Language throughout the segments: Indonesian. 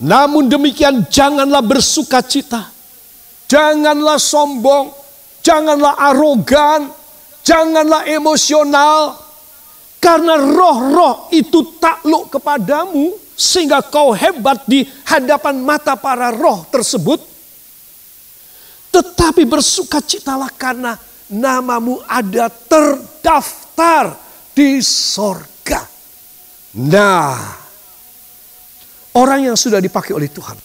Namun demikian janganlah bersuka cita. Janganlah sombong. Janganlah arogan. Janganlah emosional. Karena roh-roh itu takluk kepadamu. Sehingga kau hebat di hadapan mata para roh tersebut. Tetapi bersukacitalah karena namamu ada terdaftar di sorga. Nah, orang yang sudah dipakai oleh Tuhan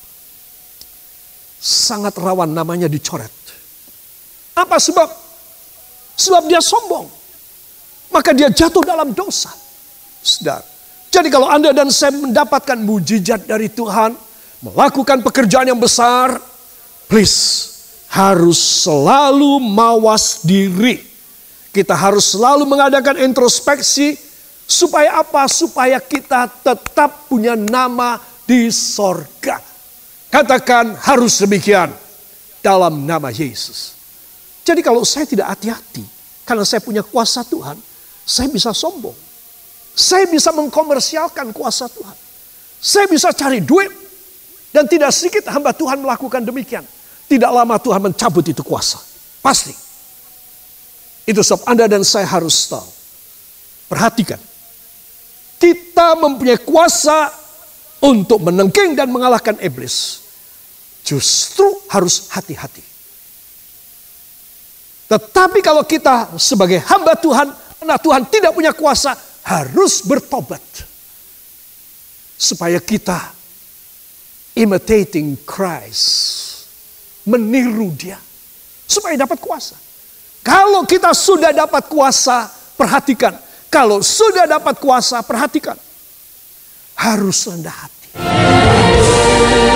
sangat rawan namanya dicoret. Apa sebab? Sebab dia sombong. Maka dia jatuh dalam dosa. Sedar. Jadi kalau Anda dan saya mendapatkan mujizat dari Tuhan, melakukan pekerjaan yang besar, please harus selalu mawas diri. Kita harus selalu mengadakan introspeksi supaya apa? Supaya kita tetap punya nama di sorga. Katakan harus demikian dalam nama Yesus. Jadi kalau saya tidak hati-hati, karena saya punya kuasa Tuhan, saya bisa sombong. Saya bisa mengkomersialkan kuasa Tuhan. Saya bisa cari duit. Dan tidak sedikit hamba Tuhan melakukan demikian. Tidak lama Tuhan mencabut itu kuasa. Pasti. Itu sebab Anda dan saya harus tahu. Perhatikan. Kita mempunyai kuasa untuk menengking dan mengalahkan iblis. Justru harus hati-hati. Tetapi kalau kita sebagai hamba Tuhan, anak Tuhan tidak punya kuasa, harus bertobat. Supaya kita imitating Christ meniru dia supaya dapat kuasa. Kalau kita sudah dapat kuasa, perhatikan. Kalau sudah dapat kuasa, perhatikan. Harus rendah hati. Música